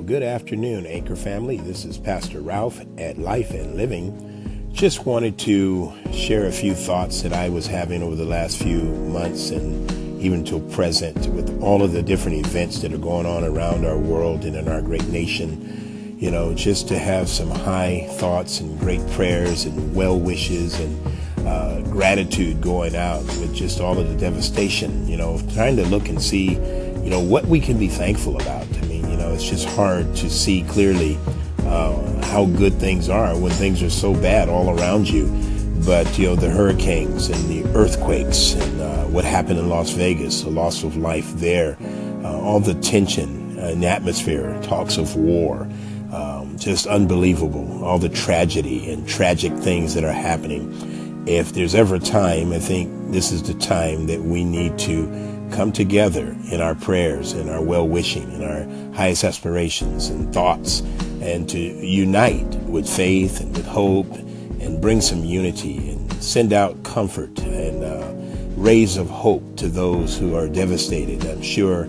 Well, good afternoon, Anchor family. This is Pastor Ralph at Life and Living. Just wanted to share a few thoughts that I was having over the last few months and even till present with all of the different events that are going on around our world and in our great nation. You know, just to have some high thoughts and great prayers and well wishes and uh, gratitude going out with just all of the devastation. You know, trying to look and see, you know, what we can be thankful about it's just hard to see clearly uh, how good things are when things are so bad all around you. But, you know, the hurricanes and the earthquakes and uh, what happened in Las Vegas, the loss of life there, uh, all the tension and atmosphere, talks of war, um, just unbelievable. All the tragedy and tragic things that are happening. If there's ever a time, I think this is the time that we need to come together in our prayers and our well wishing and our highest aspirations and thoughts and to unite with faith and with hope and bring some unity and send out comfort and uh, rays of hope to those who are devastated. I'm sure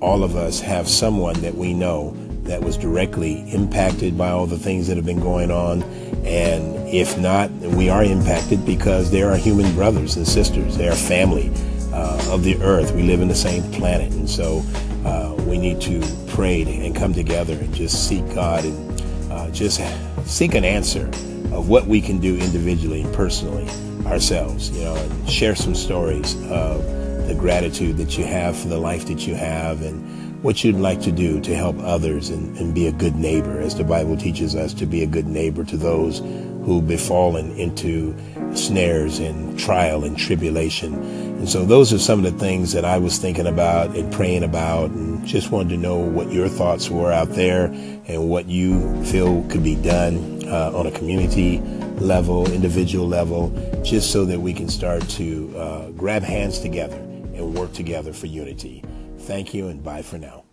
all of us have someone that we know that was directly impacted by all the things that have been going on. And if not, we are impacted because they are human brothers and sisters. They are family uh, of the earth. We live in the same planet. And so uh, we need to pray and come together and just seek God and uh, just seek an answer of what we can do individually and personally ourselves, you know, and share some stories of the gratitude that you have for the life that you have and what you'd like to do to help others and, and be a good neighbor, as the Bible teaches us to be a good neighbor to those who befallen into snares and trial and tribulation. And so those are some of the things that I was thinking about and praying about and just wanted to know what your thoughts were out there and what you feel could be done uh, on a community level, individual level, just so that we can start to uh, grab hands together and work together for unity. Thank you and bye for now.